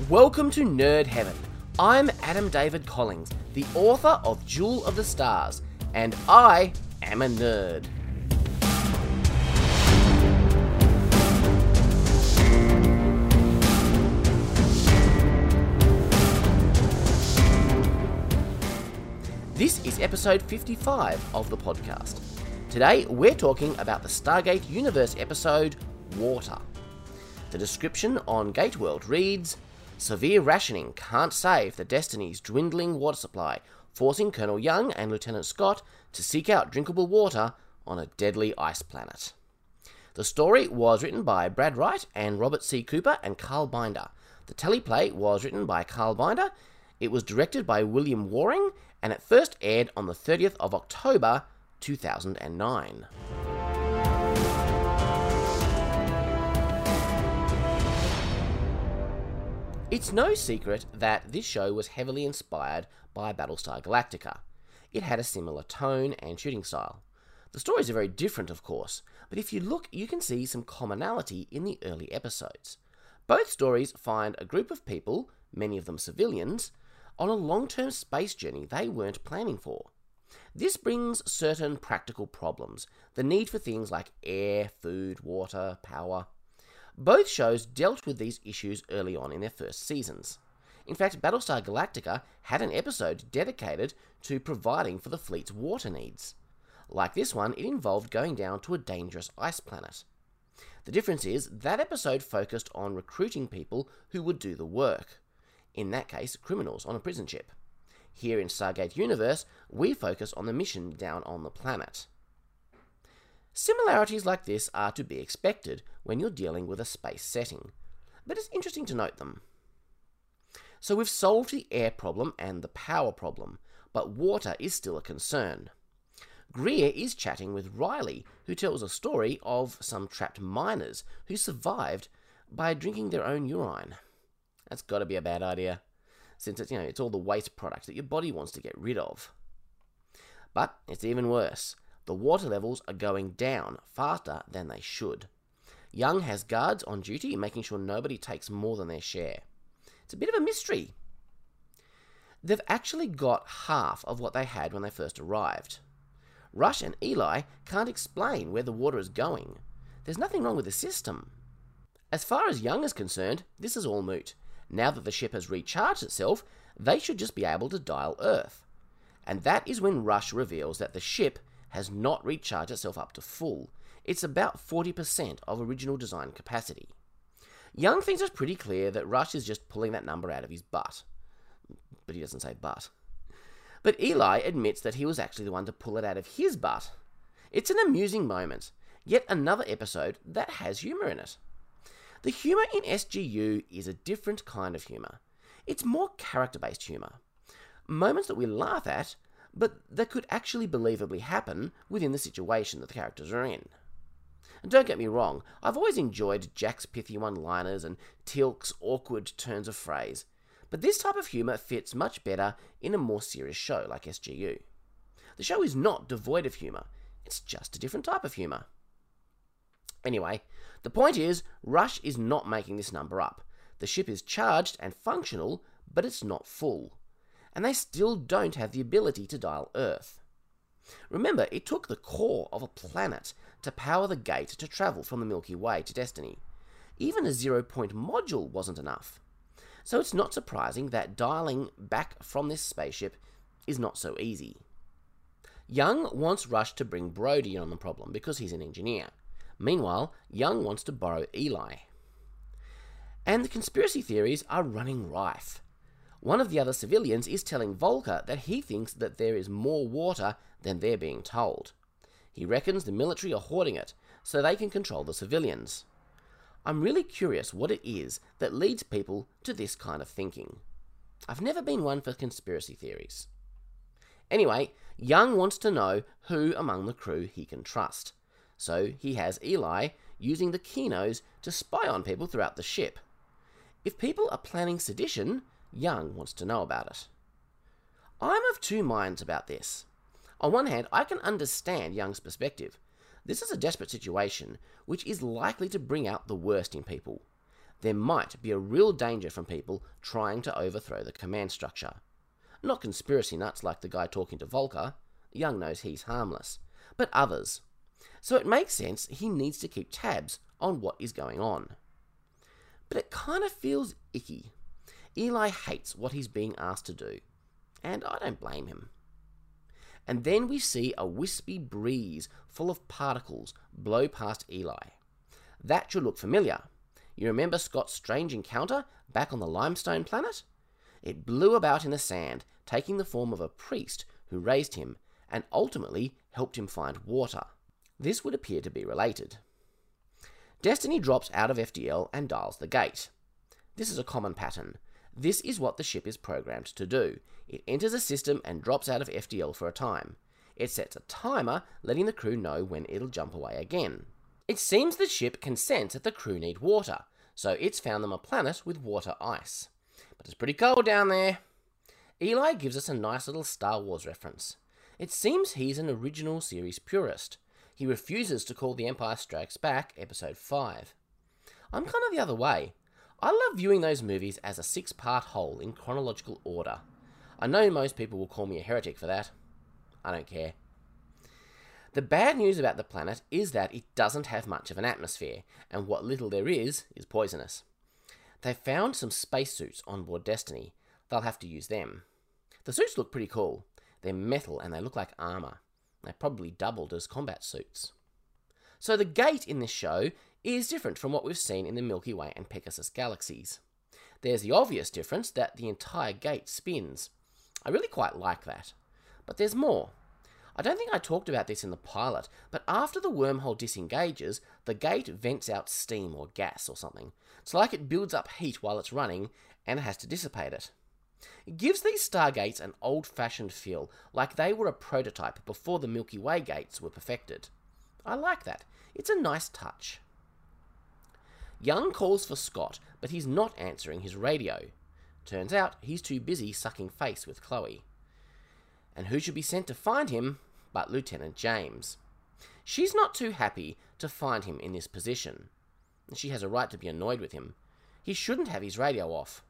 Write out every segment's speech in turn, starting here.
Welcome to Nerd Heaven. I'm Adam David Collins, the author of Jewel of the Stars, and I am a nerd. This is episode 55 of the podcast. Today we're talking about the Stargate Universe episode Water. The description on Gateworld reads Severe rationing can't save the Destiny's dwindling water supply, forcing Colonel Young and Lieutenant Scott to seek out drinkable water on a deadly ice planet. The story was written by Brad Wright and Robert C. Cooper and Carl Binder. The teleplay was written by Carl Binder. It was directed by William Waring and it first aired on the 30th of October 2009. It's no secret that this show was heavily inspired by Battlestar Galactica. It had a similar tone and shooting style. The stories are very different, of course, but if you look, you can see some commonality in the early episodes. Both stories find a group of people, many of them civilians, on a long term space journey they weren't planning for. This brings certain practical problems the need for things like air, food, water, power. Both shows dealt with these issues early on in their first seasons. In fact, Battlestar Galactica had an episode dedicated to providing for the fleet's water needs. Like this one, it involved going down to a dangerous ice planet. The difference is that episode focused on recruiting people who would do the work. In that case, criminals on a prison ship. Here in Stargate Universe, we focus on the mission down on the planet. Similarities like this are to be expected when you're dealing with a space setting, but it's interesting to note them. So we've solved the air problem and the power problem, but water is still a concern. Greer is chatting with Riley, who tells a story of some trapped miners who survived by drinking their own urine. That's got to be a bad idea, since it's you know it's all the waste product that your body wants to get rid of. But it's even worse the water levels are going down faster than they should. Young has guards on duty, making sure nobody takes more than their share. It's a bit of a mystery. They've actually got half of what they had when they first arrived. Rush and Eli can't explain where the water is going. There's nothing wrong with the system. As far as Young is concerned, this is all moot. Now that the ship has recharged itself, they should just be able to dial Earth. And that is when Rush reveals that the ship has not recharged itself up to full. It's about 40% of original design capacity. Young thinks it's pretty clear that Rush is just pulling that number out of his butt. But he doesn't say butt. But Eli admits that he was actually the one to pull it out of his butt. It's an amusing moment, yet another episode that has humour in it. The humour in SGU is a different kind of humour. It's more character based humour. Moments that we laugh at but that could actually believably happen within the situation that the characters are in. And don't get me wrong, I've always enjoyed Jack's pithy one liners and Teal'c's awkward turns of phrase, but this type of humour fits much better in a more serious show like SGU. The show is not devoid of humour, it's just a different type of humour. Anyway, the point is, Rush is not making this number up. The ship is charged and functional, but it's not full and they still don't have the ability to dial Earth. Remember, it took the core of a planet to power the gate to travel from the Milky Way to Destiny. Even a zero point module wasn't enough. So it's not surprising that dialing back from this spaceship is not so easy. Young wants Rush to bring Brody on the problem because he's an engineer. Meanwhile, Young wants to borrow Eli. And the conspiracy theories are running rife. One of the other civilians is telling Volker that he thinks that there is more water than they're being told. He reckons the military are hoarding it so they can control the civilians. I'm really curious what it is that leads people to this kind of thinking. I've never been one for conspiracy theories. Anyway, Young wants to know who among the crew he can trust. So he has Eli using the Kinos to spy on people throughout the ship. If people are planning sedition, Young wants to know about it. I'm of two minds about this. On one hand, I can understand Young's perspective. This is a desperate situation which is likely to bring out the worst in people. there might be a real danger from people trying to overthrow the command structure. Not conspiracy nuts like the guy talking to Volker, Young knows he's harmless, but others. So it makes sense he needs to keep tabs on what is going on. But it kind of feels icky. Eli hates what he's being asked to do, and I don't blame him. And then we see a wispy breeze full of particles blow past Eli. That should look familiar. You remember Scott's strange encounter back on the limestone planet? It blew about in the sand, taking the form of a priest who raised him and ultimately helped him find water. This would appear to be related. Destiny drops out of FTL and dials the gate. This is a common pattern. This is what the ship is programmed to do. It enters a system and drops out of FTL for a time. It sets a timer, letting the crew know when it'll jump away again. It seems the ship can sense that the crew need water, so it's found them a planet with water ice. But it's pretty cold down there. Eli gives us a nice little Star Wars reference. It seems he's an original series purist. He refuses to call The Empire Strikes Back Episode 5. I'm kind of the other way. I love viewing those movies as a six part whole in chronological order. I know most people will call me a heretic for that. I don't care. The bad news about the planet is that it doesn't have much of an atmosphere, and what little there is is poisonous. They found some spacesuits on board Destiny. They'll have to use them. The suits look pretty cool. They're metal and they look like armour. They probably doubled as combat suits. So the gate in this show is different from what we've seen in the Milky Way and Pegasus galaxies. There's the obvious difference that the entire gate spins. I really quite like that. But there's more. I don't think I talked about this in the pilot, but after the wormhole disengages, the gate vents out steam or gas or something. It's like it builds up heat while it's running and has to dissipate it. It gives these stargates an old fashioned feel, like they were a prototype before the Milky Way gates were perfected. I like that. It's a nice touch. Young calls for Scott, but he's not answering his radio. Turns out he's too busy sucking face with Chloe. And who should be sent to find him but Lieutenant James? She's not too happy to find him in this position. She has a right to be annoyed with him. He shouldn't have his radio off.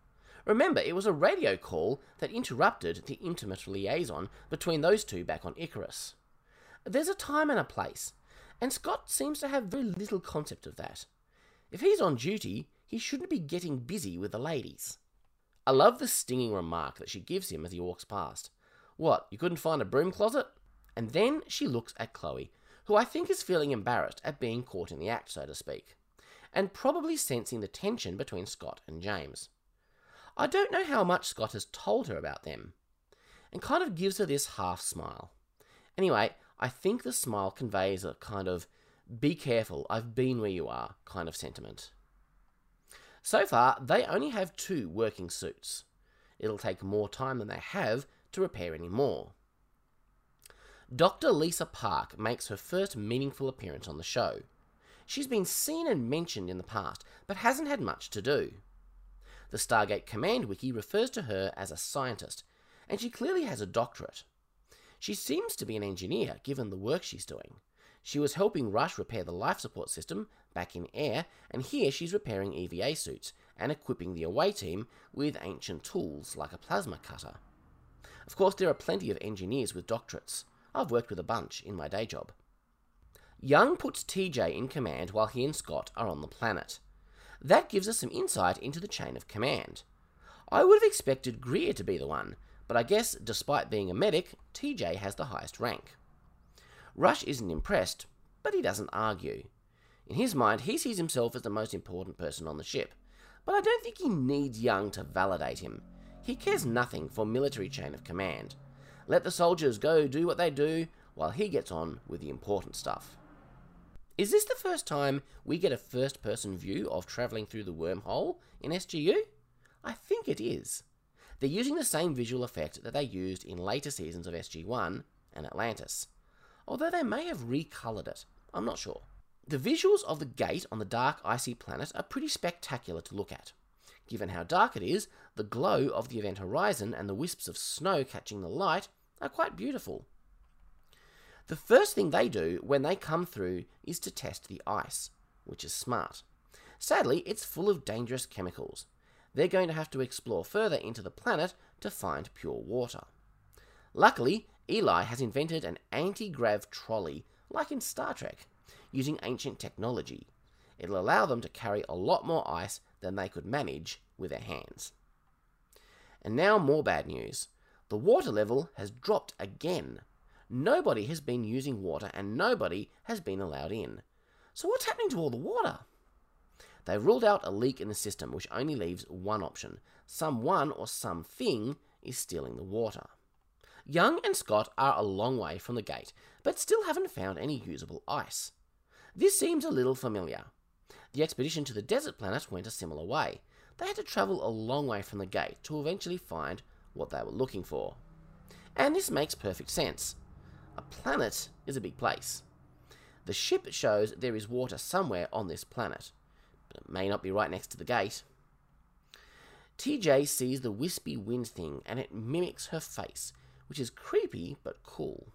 Remember, it was a radio call that interrupted the intimate liaison between those two back on Icarus. There's a time and a place, and Scott seems to have very little concept of that. If he's on duty, he shouldn't be getting busy with the ladies. I love the stinging remark that she gives him as he walks past. What, you couldn't find a broom closet? And then she looks at Chloe, who I think is feeling embarrassed at being caught in the act, so to speak, and probably sensing the tension between Scott and James. I don't know how much Scott has told her about them, and kind of gives her this half smile. Anyway, I think the smile conveys a kind of be careful, I've been where you are kind of sentiment. So far, they only have two working suits. It'll take more time than they have to repair any more. Dr. Lisa Park makes her first meaningful appearance on the show. She's been seen and mentioned in the past, but hasn't had much to do. The Stargate Command Wiki refers to her as a scientist, and she clearly has a doctorate. She seems to be an engineer, given the work she's doing. She was helping Rush repair the life support system back in air, and here she's repairing EVA suits and equipping the away team with ancient tools like a plasma cutter. Of course, there are plenty of engineers with doctorates. I've worked with a bunch in my day job. Young puts TJ in command while he and Scott are on the planet. That gives us some insight into the chain of command. I would have expected Greer to be the one, but I guess despite being a medic, TJ has the highest rank. Rush isn't impressed, but he doesn't argue. In his mind, he sees himself as the most important person on the ship, but I don't think he needs Young to validate him. He cares nothing for military chain of command. Let the soldiers go do what they do while he gets on with the important stuff. Is this the first time we get a first person view of travelling through the wormhole in SGU? I think it is. They're using the same visual effect that they used in later seasons of SG1 and Atlantis, although they may have recoloured it. I'm not sure. The visuals of the gate on the dark, icy planet are pretty spectacular to look at. Given how dark it is, the glow of the event horizon and the wisps of snow catching the light are quite beautiful. The first thing they do when they come through is to test the ice, which is smart. Sadly, it's full of dangerous chemicals. They're going to have to explore further into the planet to find pure water. Luckily, Eli has invented an anti grav trolley, like in Star Trek, using ancient technology. It'll allow them to carry a lot more ice than they could manage with their hands. And now, more bad news. The water level has dropped again. Nobody has been using water and nobody has been allowed in. So, what's happening to all the water? They ruled out a leak in the system, which only leaves one option someone or something is stealing the water. Young and Scott are a long way from the gate, but still haven't found any usable ice. This seems a little familiar. The expedition to the desert planet went a similar way. They had to travel a long way from the gate to eventually find what they were looking for. And this makes perfect sense. A planet is a big place. The ship shows there is water somewhere on this planet, but it may not be right next to the gate. TJ sees the wispy wind thing and it mimics her face, which is creepy but cool.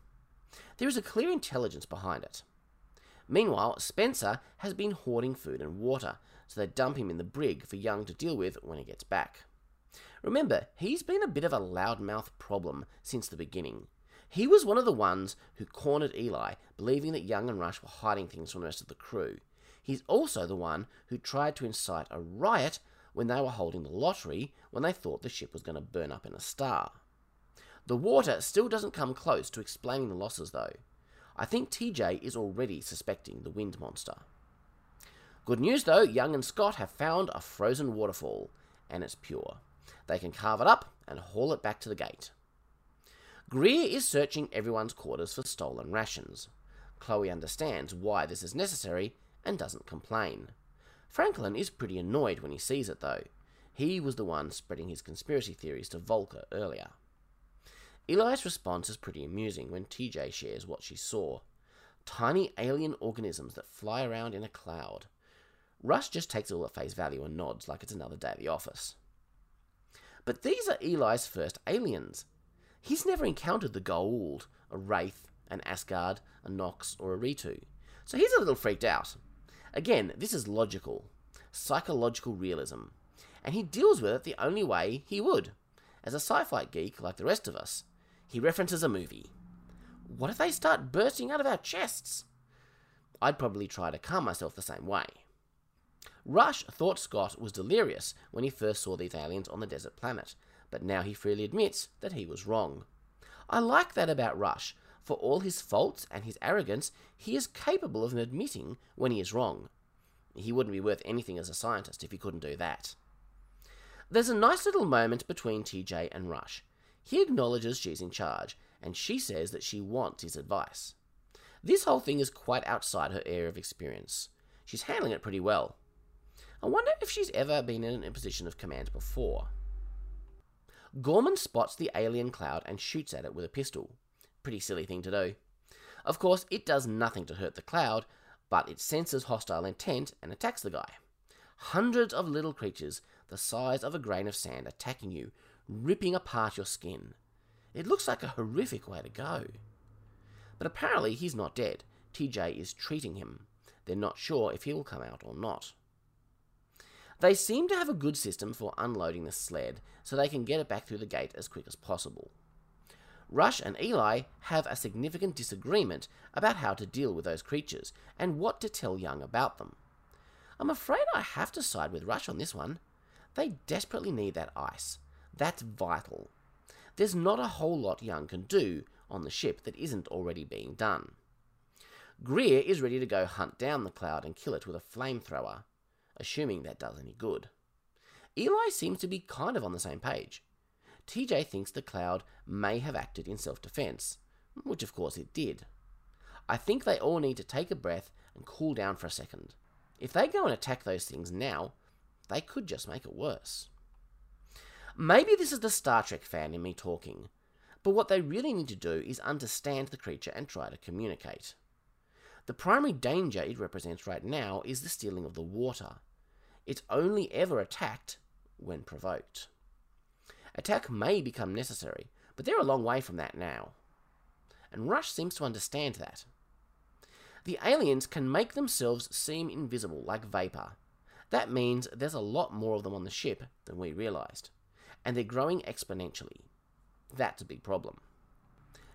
There is a clear intelligence behind it. Meanwhile, Spencer has been hoarding food and water, so they dump him in the brig for Young to deal with when he gets back. Remember, he's been a bit of a loudmouth problem since the beginning. He was one of the ones who cornered Eli, believing that Young and Rush were hiding things from the rest of the crew. He's also the one who tried to incite a riot when they were holding the lottery when they thought the ship was going to burn up in a star. The water still doesn't come close to explaining the losses, though. I think TJ is already suspecting the wind monster. Good news though, Young and Scott have found a frozen waterfall, and it's pure. They can carve it up and haul it back to the gate. Greer is searching everyone's quarters for stolen rations. Chloe understands why this is necessary and doesn't complain. Franklin is pretty annoyed when he sees it, though. He was the one spreading his conspiracy theories to Volker earlier. Eli's response is pretty amusing when TJ shares what she saw tiny alien organisms that fly around in a cloud. Rush just takes it all at face value and nods like it's another day at the office. But these are Eli's first aliens. He's never encountered the Goa'uld, a Wraith, an Asgard, a Nox, or a Reetou, so he's a little freaked out. Again, this is logical, psychological realism, and he deals with it the only way he would. As a sci fi geek like the rest of us, he references a movie. What if they start bursting out of our chests? I'd probably try to calm myself the same way. Rush thought Scott was delirious when he first saw these aliens on the desert planet, but now he freely admits that he was wrong. I like that about Rush. For all his faults and his arrogance, he is capable of admitting when he is wrong. He wouldn't be worth anything as a scientist if he couldn't do that. There's a nice little moment between TJ and Rush. He acknowledges she's in charge, and she says that she wants his advice. This whole thing is quite outside her area of experience. She's handling it pretty well. I wonder if she's ever been in a position of command before. Gorman spots the alien cloud and shoots at it with a pistol. Pretty silly thing to do. Of course, it does nothing to hurt the cloud, but it senses hostile intent and attacks the guy. Hundreds of little creatures the size of a grain of sand attacking you, ripping apart your skin. It looks like a horrific way to go. But apparently he's not dead. TJ is treating him. They're not sure if he will come out or not. They seem to have a good system for unloading the sled so they can get it back through the gate as quick as possible. Rush and Eli have a significant disagreement about how to deal with those creatures and what to tell Young about them. I'm afraid I have to side with Rush on this one. They desperately need that ice. That's vital. There's not a whole lot Young can do on the ship that isn't already being done. Greer is ready to go hunt down the cloud and kill it with a flamethrower, assuming that does any good. Eli seems to be kind of on the same page. TJ thinks the cloud may have acted in self defense, which of course it did. I think they all need to take a breath and cool down for a second. If they go and attack those things now, they could just make it worse. Maybe this is the Star Trek fan in me talking, but what they really need to do is understand the creature and try to communicate. The primary danger it represents right now is the stealing of the water. It's only ever attacked when provoked. Attack may become necessary, but they're a long way from that now. And Rush seems to understand that. The aliens can make themselves seem invisible like vapor. That means there's a lot more of them on the ship than we realized, and they're growing exponentially. That's a big problem.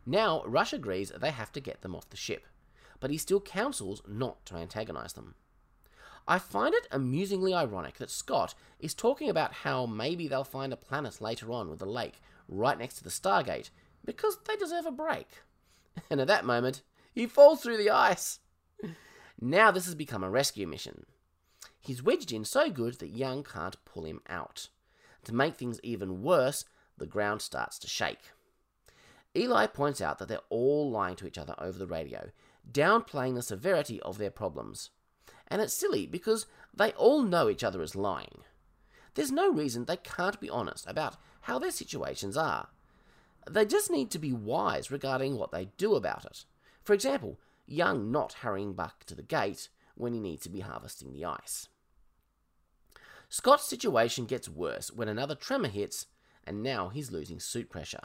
Now, Rush agrees they have to get them off the ship, but he still counsels not to antagonize them. I find it amusingly ironic that Scott is talking about how maybe they'll find a planet later on with a lake right next to the Stargate because they deserve a break. And at that moment, he falls through the ice. Now this has become a rescue mission. He's wedged in so good that Young can't pull him out. To make things even worse, the ground starts to shake. Eli points out that they're all lying to each other over the radio, downplaying the severity of their problems. And it's silly because they all know each other is lying. There's no reason they can't be honest about how their situations are. They just need to be wise regarding what they do about it. For example, Young not hurrying back to the gate when he needs to be harvesting the ice. Scott's situation gets worse when another tremor hits, and now he's losing suit pressure.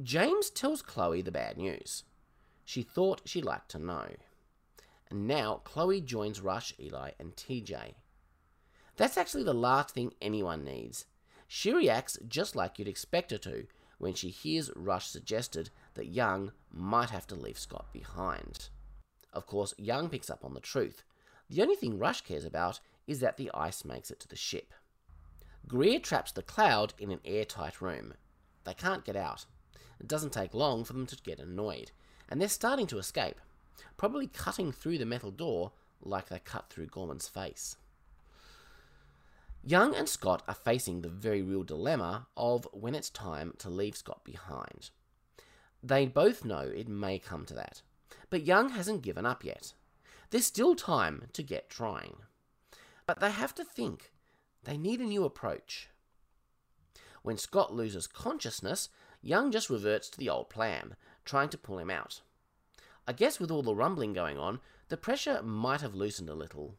James tells Chloe the bad news. She thought she'd like to know. And now Chloe joins Rush, Eli, and TJ. That's actually the last thing anyone needs. She reacts just like you'd expect her to when she hears Rush suggested that Young might have to leave Scott behind. Of course, Young picks up on the truth. The only thing Rush cares about is that the ice makes it to the ship. Greer traps the cloud in an airtight room. They can't get out. It doesn't take long for them to get annoyed, and they're starting to escape, probably cutting through the metal door like they cut through Gorman's face. Young and Scott are facing the very real dilemma of when it's time to leave Scott behind. They both know it may come to that, but Young hasn't given up yet. There's still time to get trying. But they have to think. They need a new approach. When Scott loses consciousness, Young just reverts to the old plan, trying to pull him out. I guess with all the rumbling going on, the pressure might have loosened a little.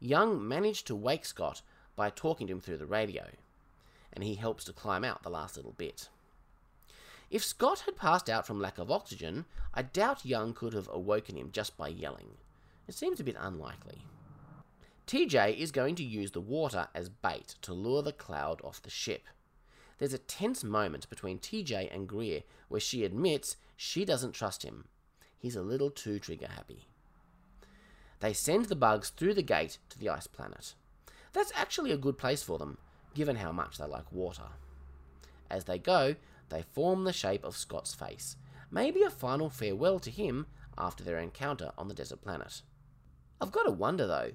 Young managed to wake Scott by talking to him through the radio, and he helps to climb out the last little bit. If Scott had passed out from lack of oxygen, I doubt Young could have awoken him just by yelling. It seems a bit unlikely. TJ is going to use the water as bait to lure the cloud off the ship. There's a tense moment between TJ and Greer where she admits she doesn't trust him. He's a little too trigger happy. They send the bugs through the gate to the ice planet. That's actually a good place for them, given how much they like water. As they go, they form the shape of Scott's face, maybe a final farewell to him after their encounter on the desert planet. I've got to wonder though,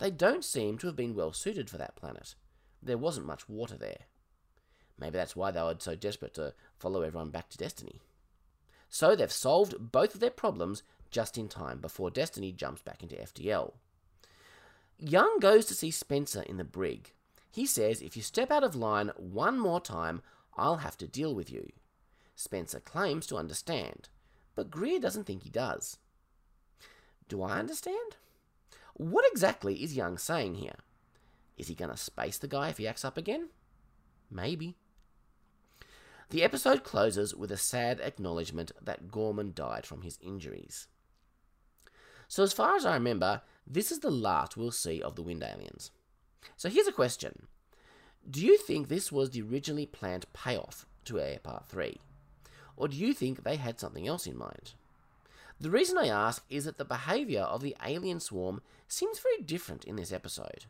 they don't seem to have been well suited for that planet. There wasn't much water there. Maybe that's why they were so desperate to follow everyone back to Destiny. So they've solved both of their problems just in time before Destiny jumps back into FTL. Young goes to see Spencer in the brig. He says if you step out of line one more time, I'll have to deal with you. Spencer claims to understand, but Greer doesn't think he does. Do I understand? What exactly is Young saying here? Is he going to space the guy if he acts up again? Maybe. The episode closes with a sad acknowledgement that Gorman died from his injuries. So, as far as I remember, this is the last we'll see of the Wind Aliens. So here's a question. Do you think this was the originally planned payoff to Air Part 3? Or do you think they had something else in mind? The reason I ask is that the behaviour of the alien swarm seems very different in this episode.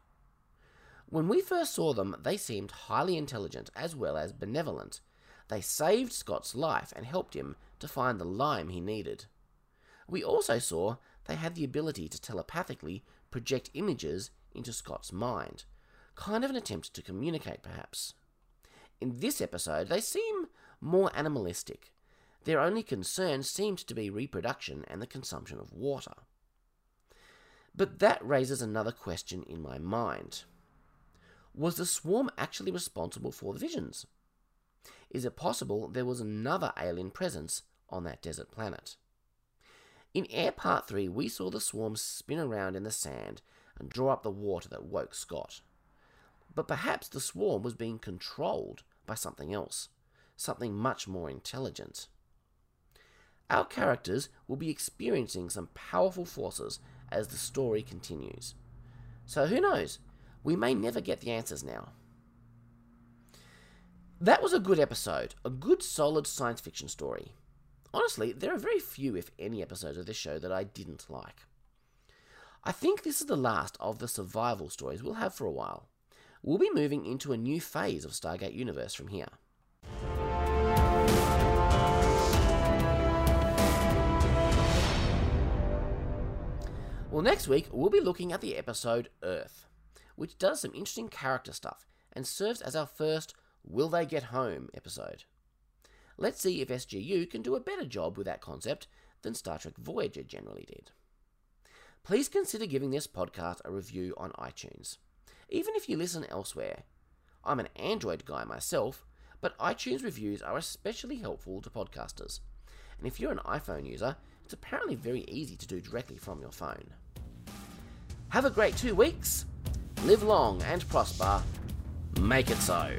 When we first saw them, they seemed highly intelligent as well as benevolent. They saved Scott's life and helped him to find the lime he needed. We also saw they had the ability to telepathically project images into Scott's mind, kind of an attempt to communicate, perhaps. In this episode, they seem more animalistic. Their only concern seemed to be reproduction and the consumption of water. But that raises another question in my mind. Was the swarm actually responsible for the visions? Is it possible there was another alien presence on that desert planet? In Air Part 3, we saw the swarm spin around in the sand and draw up the water that woke Scott. But perhaps the swarm was being controlled by something else, something much more intelligent. Our characters will be experiencing some powerful forces as the story continues. So who knows? We may never get the answers now. That was a good episode, a good solid science fiction story. Honestly, there are very few, if any, episodes of this show that I didn't like. I think this is the last of the survival stories we'll have for a while. We'll be moving into a new phase of Stargate Universe from here. Well, next week we'll be looking at the episode Earth, which does some interesting character stuff and serves as our first Will They Get Home episode. Let's see if SGU can do a better job with that concept than Star Trek Voyager generally did. Please consider giving this podcast a review on iTunes, even if you listen elsewhere. I'm an Android guy myself, but iTunes reviews are especially helpful to podcasters. And if you're an iPhone user, it's apparently very easy to do directly from your phone. Have a great two weeks. Live long and prosper. Make it so.